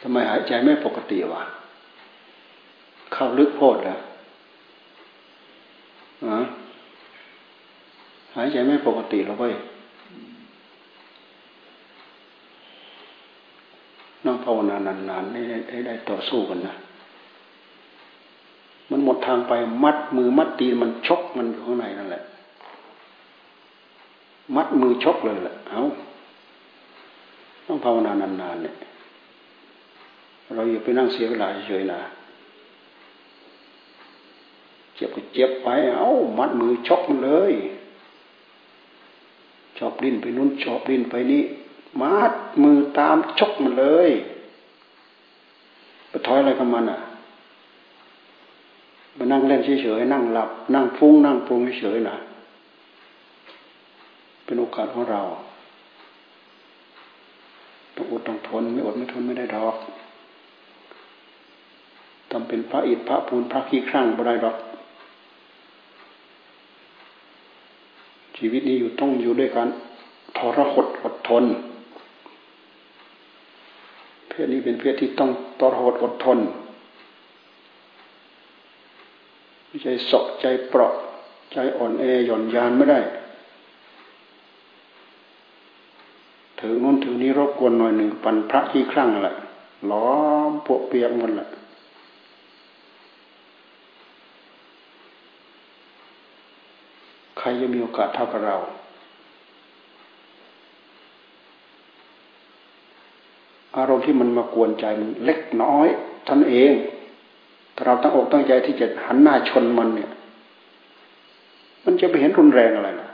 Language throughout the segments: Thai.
ทำไมหายใจไม่ปกติวะเข้าลึกโพดแล้วหายใจไม่ปกติแล้วเว้ยนั่งภาวนานานๆให้ได้ได้ต่อสู้กันนะมันหมดทางไปมัดมือมัดตีนมันชกมันอยู่ข้างในนั่นแหละ มัดมือชกเลยแหละเอ้าต้องภาวนานานๆเนี่ย เราอย่าไปนั่งเสียเวลาเฉยๆนะเจ็บก็เจ็บไป เอามัดมือชกมันเลยชอบดิ้นไปนู้นชอบดิ้นไปนี่มัดมือตามชกมันเลยไปถอยอะไรกับมันอะมานั่งเล่นเฉยๆนั่งหลับ นั่งฟุ้งนั่งปรุงเฉยๆนะเป็นโอกาสของเราต้องอดต้องทนไม่อดไม่ทนไม่ได้ดอก ทำเป็นพระอิฐพระปูนพระขี้ครั่งบ่ได้ดอกชีวิตนี้อยู่ต้องอยู่ด้วยกันทรหดอดทน เพศนี้เป็นเพศที่ต้องทรหดอดทนใจสกใจเปราะใจอ่อนแอหย่อนยานไม่ได้ถือนู้นถือนี้รบกวนหน่อยหนึ่งปันพระขี้ครั่งแหละล้อมพวกเปียกหมดแหละใค รจะมีโอกาสเท่ากับเรา อารมณ์ที่มันมากวนใจมันเล็กน้อยท่านเองถ้าเราตั้งอกตั้งใจที่จะหันหน้าชนมันเนี่ย มันจะไปเห็นรุนแรงอะไรล่ะ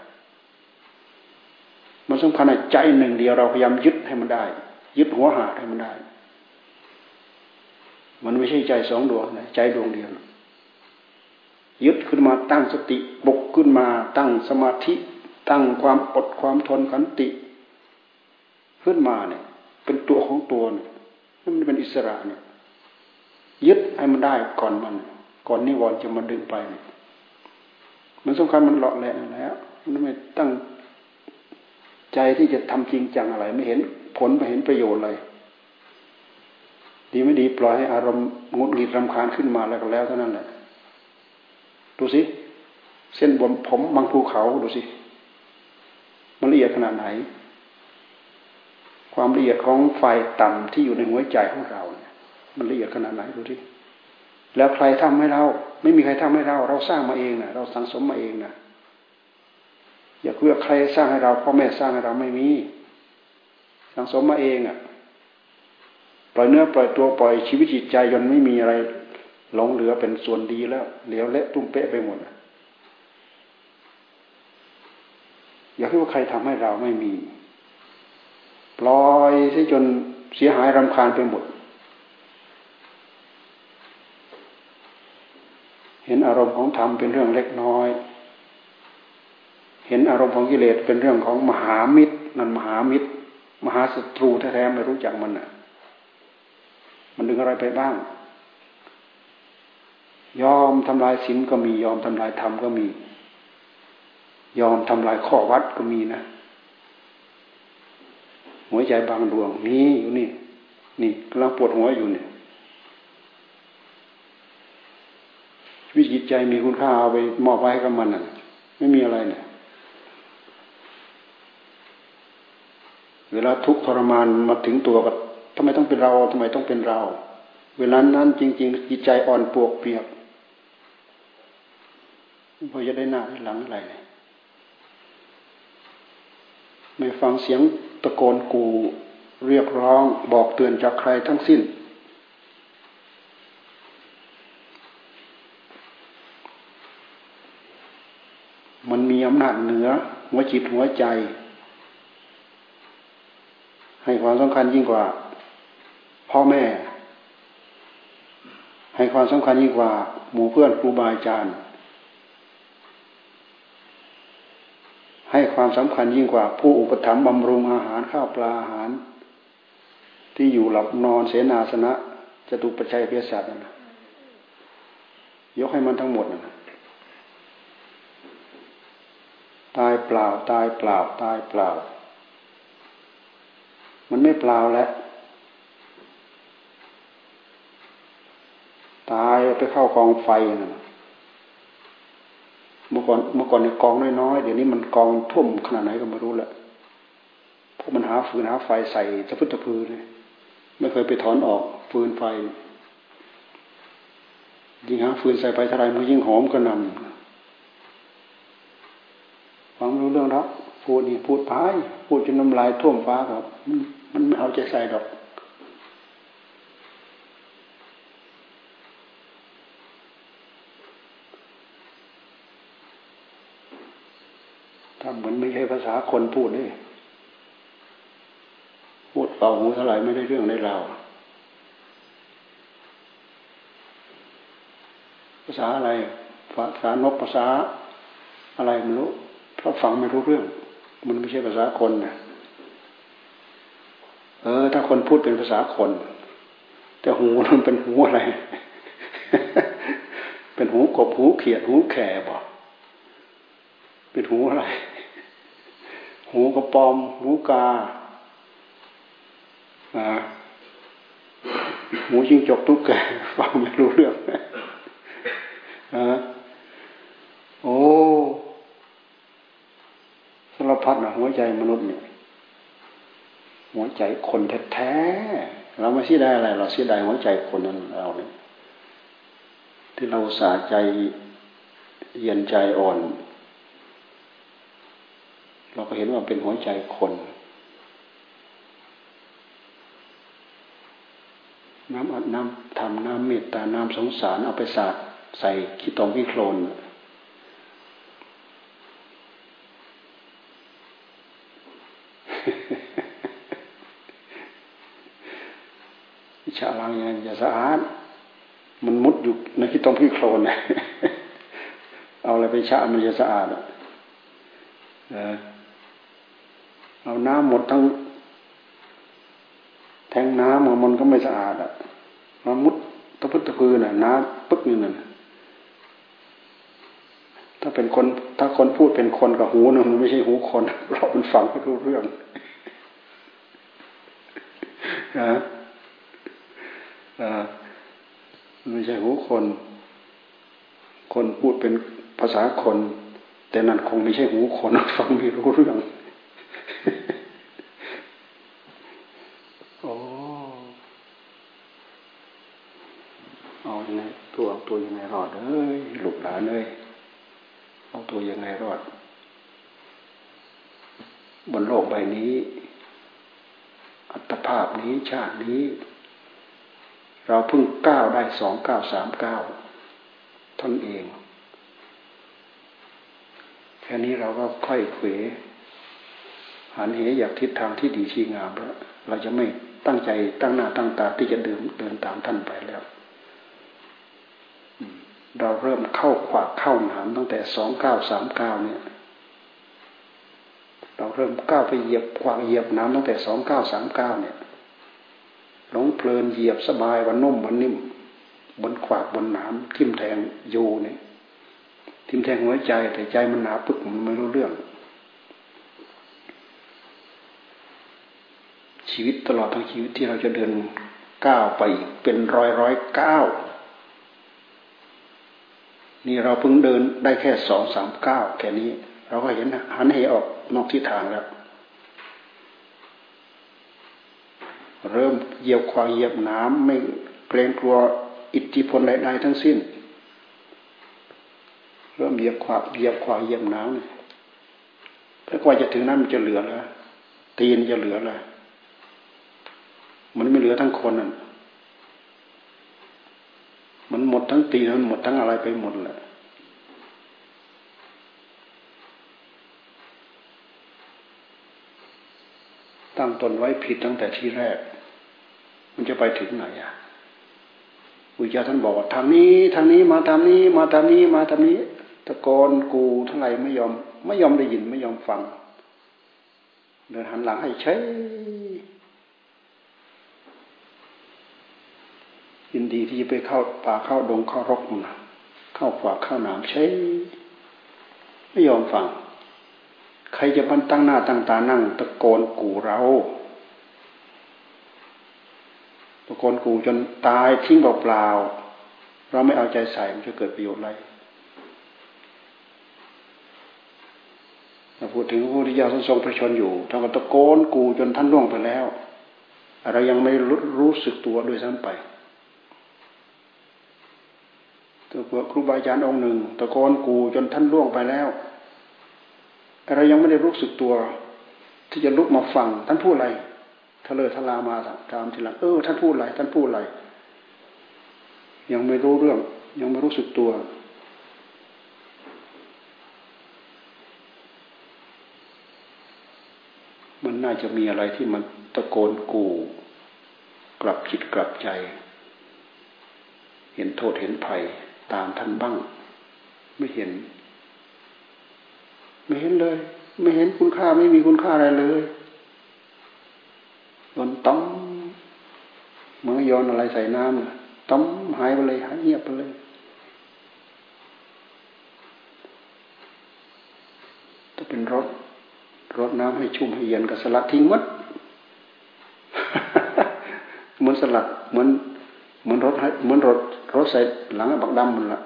มันสำคัญใจหนึ่งเดียวเราพยายามยึดให้มันได้ ยึดหัวหาให้มันได้ มันไม่ใช่ใจสองดวงนะใจดวงเดียว ยึดขึ้นมาตั้งสติบกขึ้นมาตั้งสมาธิตั้งความอดความทนขันติ ขึ้นมาเนี่ย เป็นตัวของตัวเนี่ยมันเป็นอิสระเนี่ย ยึดให้มันได้ก่อนมัน ก่อนนิวรณ์จะมาดึงไปเมันสำคัญมันหลอแหละแล้วมันไม่ตั้งใจที่จะทำจริงจังอะไร ไม่เห็นผลไม่เห็นประโยชน์เลยดีไม่ดีปล่อยให้อารมณ์งุดหงิดรำคาญขึ้นมาแล้วก็แล้วเท่านั้นแหละ ดูสิ เส้นบนผมบางภูเขาดูสิ มันละเอียดขนาดไหน ความละเอียดของไฟต่ำที่อยู่ในหัวใจของเราเนี่ยมันละเอียดขนาดไหนดูสิแล้วใครทำให้เรา ไม่มีใครทำให้เรา เราสร้างมาเองนะเราสังสมมาเองนะอย่าเพื่อใครสร้างให้เราพ่อแม่สร้างให้เราไม่มี สังสมมาเองอะปล่อยเนื้อปล่อยตัวปล่อยชีวิตจิตใจจนไม่มีอะไร หลงเหลือเป็นส่วนดีแล้วเหลวเละตุ้มเป๊ะไปหมดอย่าคิดว่าใครทำให้เราไม่มี ปล่อยซะจนเสียหายรำคาญไปหมด เห็นอารมณ์ของธรรมเป็นเรื่องเล็กน้อย เห็นอารมณ์ของกิเลสเป็นเรื่องของมหามิตร นั่นมหามิตร มหาศัตรูแท้ๆไม่รู้จักมันอะ มันดึงอะไรไปบ้าง ยอมทำลายศีลก็มียอมทำลายธรรมก็มี ยอมทำลายข้อวัดก็มีนะ หัวใจบางดวงนี่อยู่นี่ นี่กำลังปวดหัวอยู่เนี่ยวิจิตใจมีคุณค่าเอาไปมอบไว้กับมันน่ะ ไม่มีอะไรเนี่ยเวลาทุกทรมานมาถึงตัวก็ทำไมต้องเป็นเราทำไมต้องเป็นเรา เวลานั้นจริง ๆ จิตใจอ่อนปวกเปียก พอจะได้หน้าได้หลังอะไรไม่ฟังเสียงตะโกนกูเรียกร้องบอกเตือนจากใครทั้งสิ้น มันมีอำนาจเหนือหัวจิตหัวใจ ให้ความสำคัญยิ่งกว่า พ่อแม่ ให้ความสำคัญยิ่งกว่า หมู่เพื่อนครูบาอาจารย์ ให้ความสำคัญยิ่งกว่า ผู้อุปถัมภ์บำรุงอาหารข้าวปลาอาหาร ที่อยู่หลับนอนเสนาสนะจะถูกปัจจัยเพียสัตว์นะยกให้มันทั้งหมดนะตายเปล่า ตายเปล่า ตายเปล่า มันไม่เปล่าแล้วตายไปเข้ากองไฟนะ ก่อนเมื่อก่อนเนี่ยกองน้อยๆเดี๋ยวนี้มันกองท่วมขนาดไหนก็ไม่รู้แหละพวกมันหาฟืนหาไฟใส่ตะพื้นตะพือเลยไม่เคยไปถอนออกฟืนไฟยิ่งหาฟืนใส่ไปเท่าไรมันยิ่งหอมกระนำฟังไม่รู้เรื่องแล้วพูดนี่พูดพายพูดจนน้ำลายท่วมฟ้าครับ มันมันไม่เอาใจใส่ดอกทำเห มือนไม่ใช่ภาษาคนพูดเลยพูดเป่าหูเท่าไหร่ไม่ได้เรื่องได้ราภาษาอะไร ภาษานกภาษาอะไรไม่รู้เพราะฟังไม่รู้เรื่อง มันไม่ใช่ภาษาคนนะเออ ถ้าคนพูดเป็นภาษาคน แต่หูมันเป็นหูอะไร เป็นหูกบหูเขียดหูแข่บอกเป็นหูอะไร หูกระปอม หูกาหูจิงจกทุกแก่ฟังไม่รู้เรื่องอะโอ้สารพัดนะหัวใจมนุษย์เนี่ยหัวใจคนแท้ๆเราไม่เสียดายอะไร เราเสียดายหัวใจคนนั้นเราเนี่ยที่เราสาใจเย็นใจอ่อน เราก็เห็นว่าเป็นหัวใจคนน้ำอัดน้ำทำน้ำเมตตา น้ำสงสาร เอาไปสาดใส่ขี้ตมขี้โคลนวิชาล้างยังจะสะอาด มันมุดอยู่ในขี้ตมขี้โคลน เอาอะไรไปชะมันจะสะอาดอะ เอาน้ำหมดทั้ง แทงน้ำมันก็ไม่สะอาดอะมามุดตะพุตะพือน่ะ น้ำปึ๊กนี่น่ะถ้าเป็นคน ถ้าคนพูดเป็นคนกับหูนะมันไม่ใช่หูคนเรามันฟังไม่รู้เรื่องนะไม่ใช่หูคน คนพูดเป็นภาษาคน แต่นั่นคงไม่ใช่หูคนฟังไม่รู้เรื่องตัวยังไงรอดเอ้ยหลุดหลานเอ้ยเอาตัวยังไงรอด บนโลกใบนี้ อัตภาพนี้ชาตินี้ เราเพิ่งก้าวได้สองก้าวสามก้าวท่านเอง แค่นี้เราก็ค่อยเขวหันเหอยากทิศทางที่ดีชีงามแล้ว เราจะไม่ตั้งใจตั้งหน้าตั้งตาที่จะเดินเดินตามท่านไปแล้ว เราเริ่มเข้าขวากเข้าหนามตั้งแต่สองเก้าสามเก้าเนี่ย เราเริ่มก้าวไปเหยียบขวากเหยียบน้ำตั้งแต่สองเก้าสามเก้าเนี่ยหลงเพลินเหยียบสบายวันนุ่มวันนิ่ม บนขวากบนน้ำทิ่มแทงอยู่เนี่ยทิ่มแทงหัวใจแต่ใจมันหนาปึกมันไม่รู้เรื่อง ชีวิตตลอดทั้งชีวิตที่เราจะเดินก้าวไปเป็นร้อยร้อยก้าว นี่เราเพิ่งเดินได้แค่สองสามเก้าแค่นี้ เราก็เห็นหันเหออกนอกทิศทางแล้ว เริ่มเหยียบควาเหยียบน้ำไม่เกรงกลัวอิทธิพลใดๆทั้งสิ้น เริ่มเหยียบควาเหยียบควาเหยียบน้ำถ้ากว่าจะถึงนั้นมันจะเหลือแล้วตีนจะเหลือแล้วมันไม่เหลือทั้งคนนั่นมันหม ดทั้งตีมันหมดทั้งอะไรไปหมดแหละตั้งตนไว้ผิดตั้งแต่ที่แรก มันจะไปถึงไหนอะอุจจาท่านบอกว่าทางนี้ทางนี้มาทางนี้ มาทางนี้มาทางนี้ ตะกอนกูทั้งหลายไม่ยอม ไม่ยอมได้ยินไม่ยอมฟัง เดินหันหลังให้ใช้ยิ นดีที่จะไปเข้าป่าเข้าดงเข้ารกนะเข้าขวากเข้าหนามใช้ ไม่ยอมฟัง ใครจะมันตั้งหน้าตั้งตานั่ง ตะโกนกูเราตะโกนกูจนตายทิ้งเปล่าเราไม่เอาใจใส่มันจะเกิดประโยชน์อะไรพูดถึงพระพุทธเจ้าทรงประชนอยู่ท่านก็ตะโกนกูจนท่านล่วงไปแล้ว เรายังไม่รู้สึกตัวด้วยซ้ำไป ตัวครูบาอาจารย์องค์หนึ่งตะโกนกูจนท่านล่วงไปแล้วเรายังไม่ได้รู้สึกตัว ที่จะลุกมาฟังท่านพูดอะไรทะเลทลามาตามทีหลังเออท่านพูดอะไรท่านพูดอะไร ยังไม่รู้เรื่อง ยังไม่รู้สึกตัวมันน่าจะมีอะไรที่มันตะโกนกูกลับจิตกลับใจ เห็นโทษเห็นภัย ตามท่านบ้าง ไม่เห็น ไม่เห็นเลย ไม่เห็นคุณค่าไม่มีคุณค่าอะไรเลยโดนต้องเมื่อโยนอะไรใส่น้ำต้มหายไปเลยหายเงียบไปเลยถ้าเป็นรถรถน้ำให้ชุ่มให้เย็นก็สลัดทิ้งมัดเหมือนสลัดเหมือน เหมือนรถให้เหมือนรถรถใส่หลังบักดำมันละ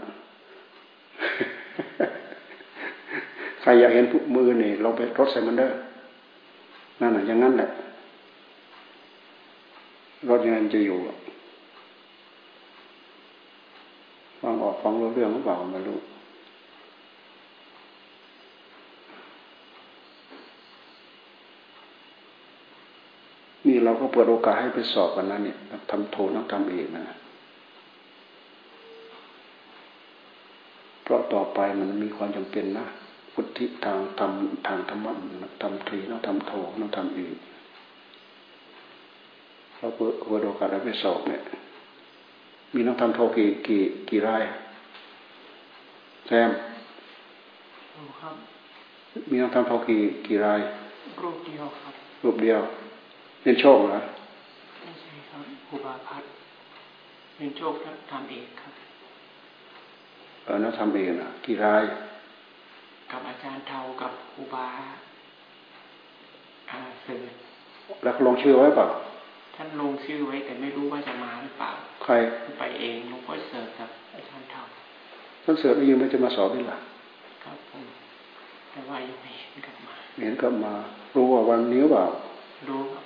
ใครอยากเห็นมือนี่เราไปรถใส่มันเด้อนั่นแหละอย่างนั้นแหละรถยังไงจะอยู่ฟังออกฟังรู้เรื่องหรือเปล่าไม่รู้ เราก็เปิดโอกาสให้ไปสอบกันนะเนี่ยทำโทนักทำเองนะเพราะต่อไปมันมีความจำเป็นนะพุทธิทางทำทางธรรมะทำตรีนักทำโทนักทำเองเราเปิดเปิดโอกาสให้ไปสอบเนี่ย มีนักทำโทกี่กี่กี่รายแซมมีนักทำโทกี่กี่รายรูปเดียวครับรูปเดียว เรียนโชคเหรอไม่ใช่ครับครูบาพัฒเรียนโชคทำเองครับเออนักทำเองนะกี่ราย กับอาจารย์เทากับครูบาอาเสดแล้วลงชื่อไว้เปล่าท่านลงชื่อไว้ แต่ไม่รู้ว่าจะมาหรือเปล่า ใครไปเองหลวงพ่อเสิร์ฟครับอาจารย์เทาท่านเสิร์ฟไม่ยังไม่จะมาสอบนี่หรอครับผมแต่ว่ายังไม่เห็นกลับมาเห็นกลับมา รู้ว่าวันนี้เปล่ารู้ครับผม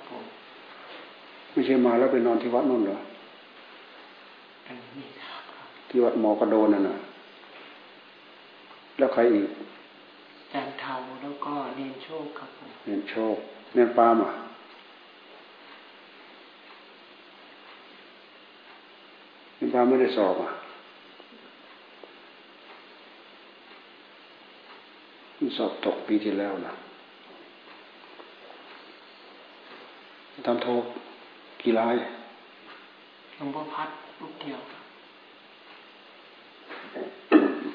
ไม่ใช่มาแล้วไปนอนที่วัดนู่นเหรอที่วัดหมอกระโดนน่ะนะแล้วใครอีกแจนเทาแล้วก็เนียนโชคครับผมเนียนโชคเนียนปามอะเนียนปามไม่ได้สอบอะสอบตกปีที่แล้วนะทำโท กี่รายหลวงพ่อพัดลูกเดียว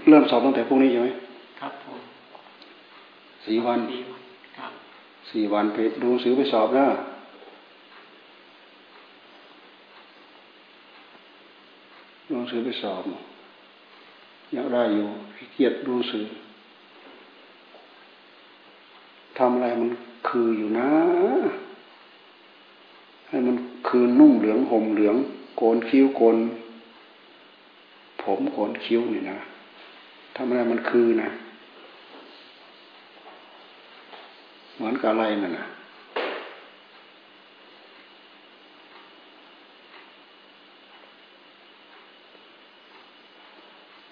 เริ่มสอบตั้งแต่พรุ่งนี้ใช่ไหมครับผมสี่วันสี่วันครับสี่วันไปดูหนังสือไปสอบนะดูหนังสือไปสอบอยากได้อยู่เกียดดูหนังสือทำอะไรมันคืออยู่นะ ให้มันคือนุ่งเหลืองห่มเหลือง โกนคิ้วโกน ผมโกนคิ้วนี่นะทำอะไรมันคือนะ เหมือนกับอะไรนั่นนะ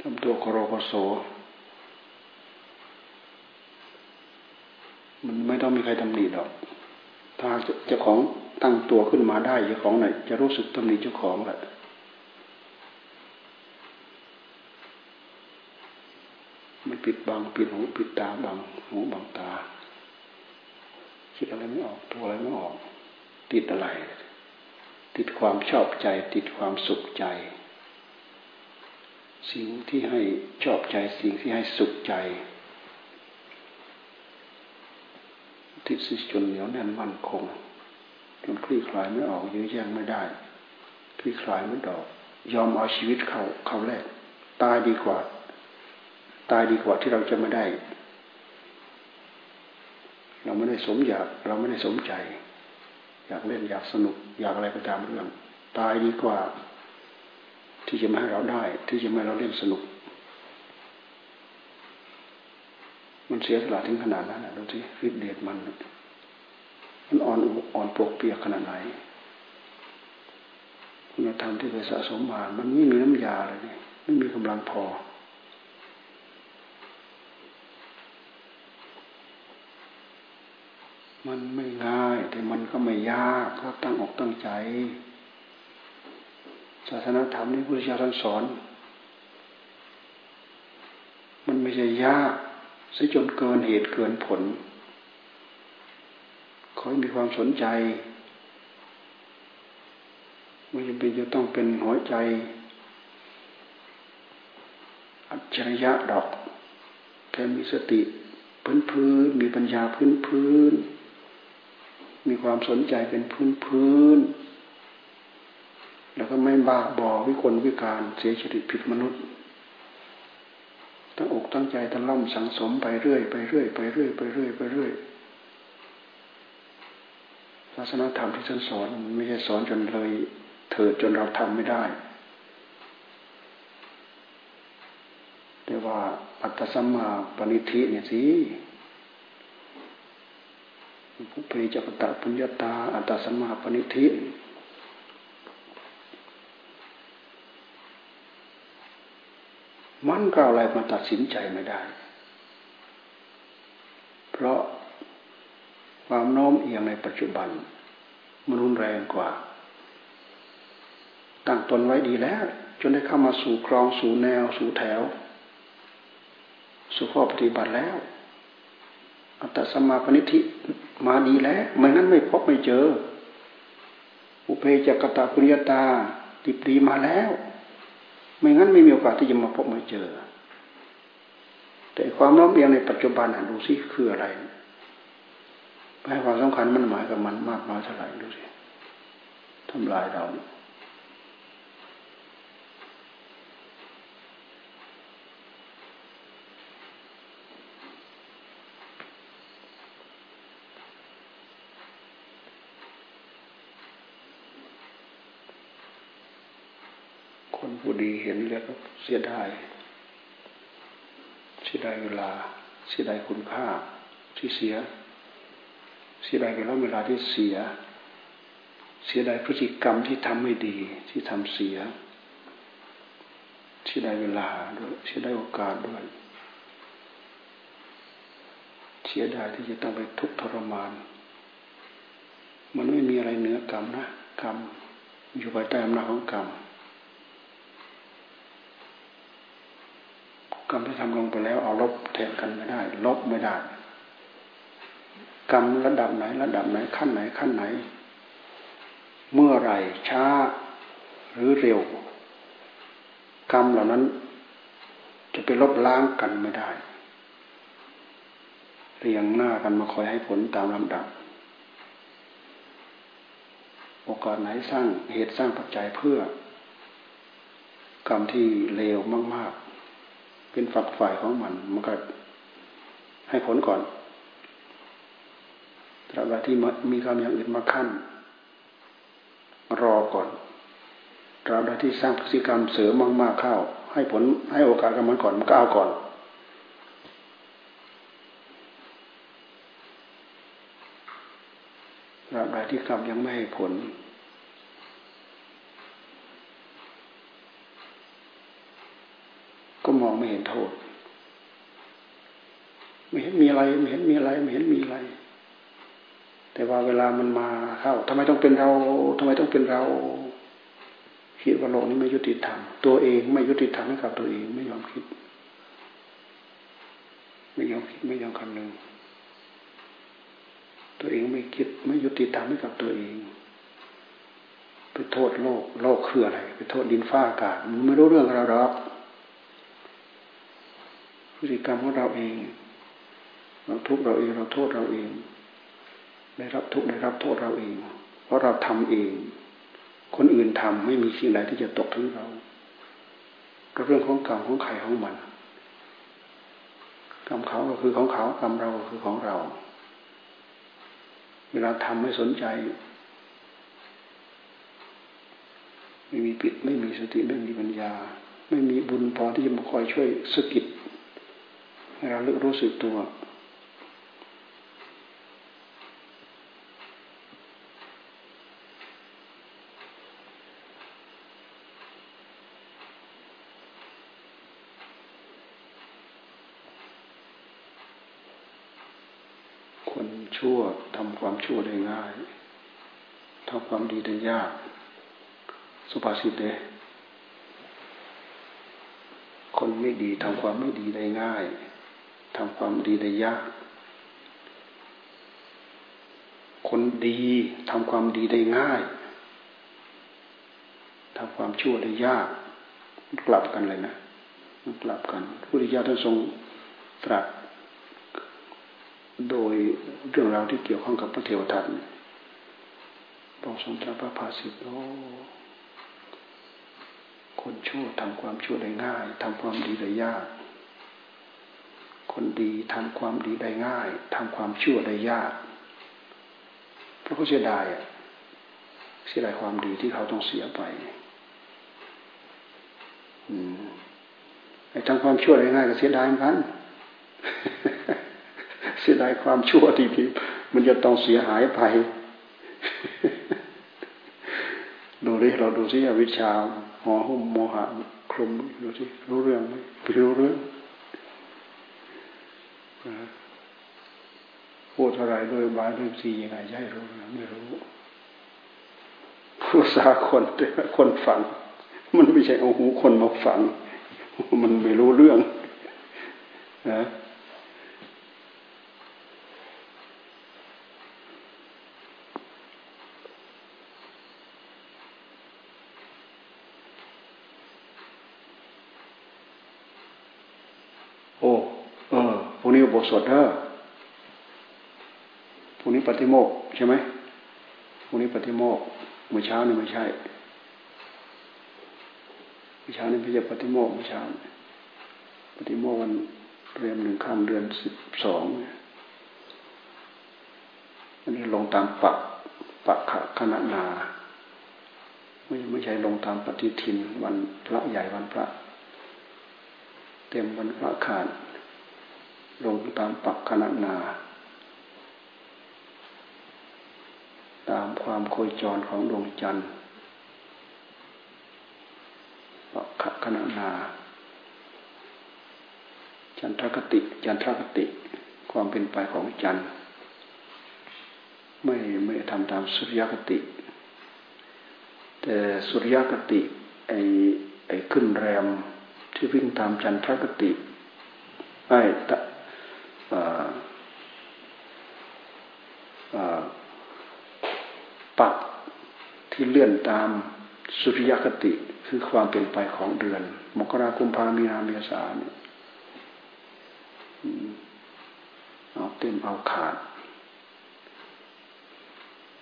ทำตัวครโคโสมันไม่ต้องมีใครทำดีหรอก ถ้าเจ้าของ ตั้งตัวขึ้นมาได้เจ้าของไหนจะรู้สึกตำหนิเจ้าของแหละมันปิดบังปิดหูปิดตาบังหูบังตา คิดอะไรไม่ออกตัวอะไรไม่ออก ติดอะไร ติดความชอบใจ ติดความสุขใจ สิ่งที่ให้ชอบใจสิ่งที่ให้สุขใจติดสิจนเหนียวแน่นมั่นคง จนคลี่คลายไม่ออกยื้อแย่งไม่ได้คลี่คลายไม่ดอก ยอมเอาชีวิตเขาเขาแรกตายดีกว่า ตายดีกว่าที่เราจะไม่ได้ เราไม่ได้สมอยาก เราไม่ได้สมใจ อยากเล่นอยากสนุก อยากอะไรก็ตามเรื่อง ตายดีกว่า ที่จะมาให้เราได้ ที่จะมาให้เราเล่นสนุก มันเสียสละถึงขนาดนั้นนะดูสิฤทธิ์เดชมัน มันอ่อนอ่อนปกเปียกขนาดไหนคุณธรรมที่ไปสะสมมา มันไม่มีน้ำยาเลยนี่ไม่มีกำลังพอ มันไม่ง่าย แต่มันก็ไม่ยากถ้าตั้งอกตั้งใจ ศาสนาธรรมนี่พุทธเจ้าท่านสอน มันไม่ใช่ยากซะจนเกินเหตุเกินผล อให้มีความสนใจไม่จำเป็นจะต้องเป็นหัวใจ อัจฉริยะดอกแค่มีสติพื้นพื้นมีปัญญาพื้นพื้น มีความสนใจเป็นพื้นพื้น แล้วก็ไม่บ้าบอวิกลวิการเสียชีวิตผิดมนุษย์ ตั้งอกตั้งใจตั้งล่ำสังสมไปเรื่อยไปเรื่อยไปเรื่อยไปเรื่อยไปเรื่อย ศาสนาธรรมที่ท่านสอนไม่ใช่สอนจนเลยเถิดจนเราทำไม่ได้แต่ว่าอัตตสัมมาปณิธิเนี่ยสิผู้ปริจักตะปุญญาตา อัตตสัมมาปณิธิมันก็อะไรมาตัดสินใจไม่ได้ เพราะ ความโน้มเอียงในปัจจุบัน มันรุนแรงกว่า ตั้งตนไว้ดีแล้ว จนได้เข้ามาสู่ครองสู่แนว สู่แถว สู่ข้อปฏิบัติแล้ว อัตสมาปณิธิมาดีแล้วไม่งั้นไม่พบไม่เจอ อุเพจกตาปุริยตาติปดีมาแล้ว ไม่งั้นไม่มีโอกาสที่จะมาพบมาเจอ แต่ความน้อมเอียงในปัจจุบันดูสิคืออะไร ให้ความสำคัญมันหมายกับมันมากน้อยเท่าไหร่ดูสิทำลายเราเนี่ยผู้ดีเห็นแล้วก็เสียดาย เสียดายเวลา เสียดายคุณค่าที่เสีย เสียดายเวลาเวลาที่เสีย เสียดายพฤติกรรมที่ทำไม่ดีที่ทำเสีย เสียดายเวลาด้วยเสียดายโอกาสด้วย เสียดายที่จะต้องไปทุกข์ทรมาน มันไม่มีอะไรเหนือกรรมนะกรรมอยู่ภายใต้อำนาจของกรรมกรรมที่ทำลงไปแล้วเอาลบแทนกันไม่ได้ ลบไม่ได้ กรรมระดับไหน ระดับไหนขั้นไหนขั้นไหน เมื่อไรช้าหรือเร็ว กรรมเหล่านั้น จะไปลบล้างกันไม่ได้ เรียงหน้ากันมาคอยให้ผลตามลำดับ โอกาสไหนสร้างเหตุสร้างปัจจัยเพื่อ กรรมที่เลวมาก ๆ เป็นฝักฝ่ายของมันมันก็ให้ผลก่อน ตราบใดที่มีกรรมอย่างอื่นมาขั้น รอก่อนตราบใดที่สร้างพฤติกรรมเสริมมากๆเข้า ให้ผลให้โอกาสกับมันก่อนมันก็เอาก่อน ตราบใดที่กรรมยังไม่ให้ผลก็มองไม่เห็นโทษ ไม่เห็นมีอะไร ไม่เห็นมีอะไร ไม่เห็นมีอะไร แต่ว่าเวลามันมาเข้าทำไมต้องเป็นเราทำไมต้องเป็นเรา คิดว่าโลกนี้ไม่ยุติธรรม ตัวเองไม่ยุติธรรมให้กับตัวเองไม่ยอมคิด ไม่ยอมคิดไม่ยอมคำนึงตัวเองไม่คิดไม่ยุติธรรมให้กับตัวเองไปโทษโลก โลกคืออะไร ไปโทษดินฟ้าอากาศมันไม่รู้เรื่องเราหรอกพฤติกรรมของเราเอง เราทุกเราเองเราโทษเราเอง ได้รับทุกได้รับโทษเราเอง เพราะเราทำเอง คนอื่นทำไม่มีสิ่งใดที่จะตกถึงเราก็เรื่องของกรรมของใครของมันกรรมเขาก็คือของเขากรรมเราก็คือของเรา เวลาทำไม่สนใจ ไม่มีปิดไม่มีสติไม่มีปัญญา ไม่มีบุญพอที่จะมาคอยช่วยสกิดให้เราเลือกรู้สึกตัวทำความชั่วได้ง่ายทำความดีได้ยาก สุภาษิตเดคนไม่ดีทำความไม่ดีได้ง่ายทำความดีได้ยาก คนดีทำความดีได้ง่ายทำความชั่วได้ยากกลับกันเลยนะกลับกันพุทธเจ้าท่านทรงตรัส โดยเรื่องราวที่เกี่ยวข้องกับพระเทวทัตพระทรงตรพระภาสิตโอ้คนชั่วทำความชั่วได้ง่ายทำความดีได้ยาก คนดีทำความดีได้ง่ายทำความชั่วได้ยากเพราะเขาเสียดายเสียดายความดีที่เขาต้องเสียไปไอ้ทำความชั่วได้ง่ายก็เสียดายเหมือนกัน เสียดายความชั่วที่ที่มันจะต้องเสียหายไป ดูดิเราดูสิอวิชชาหอหุ้มโมหะคลุมดูสิรู้เรื่องไหมไม่รู้เรื่องพูดอะไรโดยบายด้วยสียังไงใช่รู้ไม่รู้ภาษาคนแต่คนฟัง มันไม่ใช่เอาหูคนมาฟัง มันไม่รู้เรื่องนะ สดเด้อพรุ่งนี้ปฏิโมกใช่ไหมพรุ่งนี้ปฏิโมกเมื่อเช้านี่ไม่ใช่เมื่อเช้านี่ไม่ใช่ปฏิโมกเมื่อเช้าปฏิโมกวันเรียมหนึ่งค่ำเดือนสิบสองอันนี้ลงตามปักปักขะขณะนาไม่ไม่ใช่ลงตามปฏิทินวันพระใหญ่วันพระ เต็มวันพระขาด ลงตามปักขณะนา ตามความโคจรของดวงจันทร์ปักขณะนา จันทรคติ จันทรคติ ความเป็นไปของจันทร์ไม่ไม่ทำตามสุริยคติ แต่สุริยคติไอไอขึ้นแรมที่วิ่งตามจันทรคติไอ้ปัก ที่เลื่อนตามสุริยคติคือความเป็นไปของเดือน มกราคมพามีนาเมษาเนี่ยเอาเต็มเอาขาด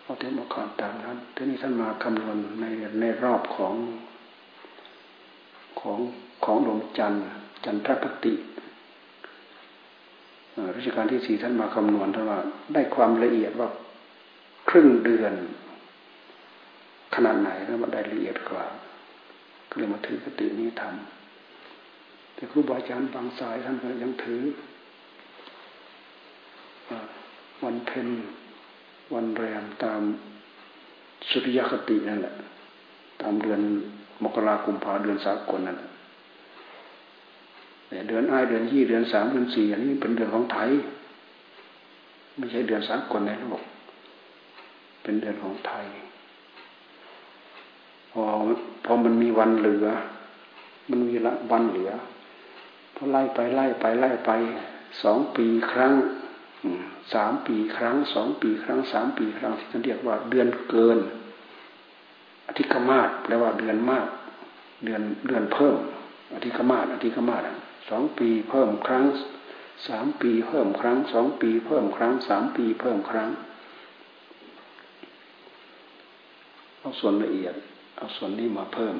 เอาเต็มเอาขาดตามนั้นทีนี้ท่านมาคำนวณในในรอบของของของดวงจันทร์จันทรคติรัชกาลที่สี่ท่านมาคำนวณท่านว่าได้ความละเอียดว่าครึ่งเดือน ขนาดไหนแล้วมาได้ละเอียดกว่าก็เลยมาถือกตินี้ทำแต่ครูบาอาจารย์บางสายท่านก็ยังถือวันเพ็ญวันแรมตามสุริยคตินั่นแหละ ตามเดือนมกราคมพาเดือนสากลนั่นแหละเดือนอ้ายเดือนยี่เดือนสามเดือนสี่อันนี้เป็นเดือนของไทย ไม่ใช่เดือนสากลในโลกเป็นเดือนของไทย พอพอมันมีวันเหลือ มันมีละวันเหลือพอไล่ไปไล่ไปไล่ไปสองปีครั้งสามปีครั้งสองปีครั้งสามปีครั้งที่เขาเรียกว่าเดือนเกินอธิกมาศแปลว่าเดือนมาก เดือนเดือนเพิ่ม อธิกมาศอธิกมาศสองปีเพิ่มครั้งสามปีเพิ่มครั้งสองปีเพิ่มครั้งสามปีเพิ่มครั้งเอาส่วนละเอียด เอาส่วนนี้มาเพิ่ม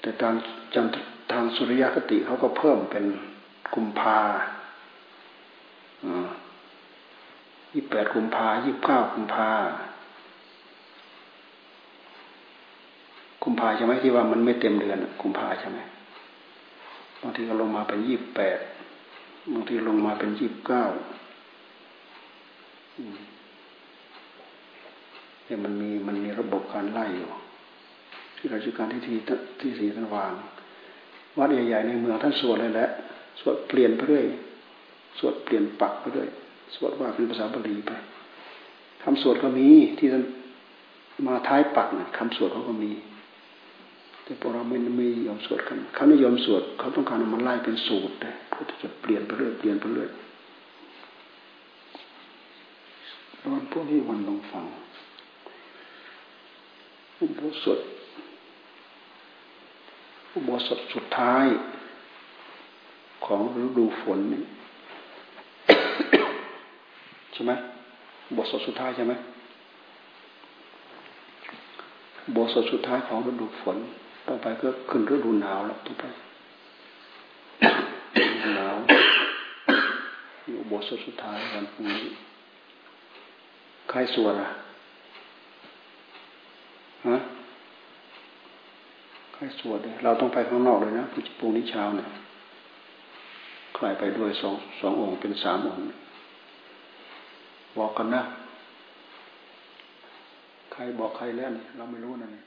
แต่ทางจันทางสุริยคติเขาก็เพิ่มเป็นกุมภายี่แปดกุมภายี่บเก้ากุมภากุมภาใช่ไหมที่ว่ามันไม่เต็มเดือนกุมภาใช่ไหมบางทีก็ลงมาเป็นยี่บแปดบางทีลงมาเป็นยี่บเก้าเนี่ยมันมีมันมีระบบการไล่อยู่ ที่ราชการที่ที่ที่สีท่านวาง วัดใหญ่ๆในเมืองท่านสวดเลยแหละสวดเปลี่ยนไปเรื่อยสวดเปลี่ยนปักไปเรื่อยสวดว่าเป็นภาษาบาลีไปคำสวดก็มีที่ท่านมาท้ายปักนะคำสวดเขาก็มี แต่พวกเราไม่ไม่ยอมสวดกันเขาไม่ยอมสวดเขาต้องการมันไล่เป็นสูตรเลยเพื่อจะเปลี่ยนไปเรื่อยเปลี่ยนไปเรื่อยวันพวกนี้วันลงฟังอุโบสถ อุโบสถสุดท้ายของฤดูฝนนี่ใช่ไหมบทสดสุดท้ายใช่ไหมบทสดสุดท้ายของฤดูฝน ต่อไปก็ขึ้นฤดูหนาวแล้วต่อไปหนาวนี่บทสดสุดท้ายวันพรุ่งนี้ใครสวดอะฮะ ให้สวดเลยเราต้องไปข้างนอกเลยนะพรุ่งนี้เช้าเนี่ยใครไปด้วยสองสององค์เป็นสามองค์บอกกันนะ ใครบอกใครแล้วนี่เราไม่รู้นะเนี่ย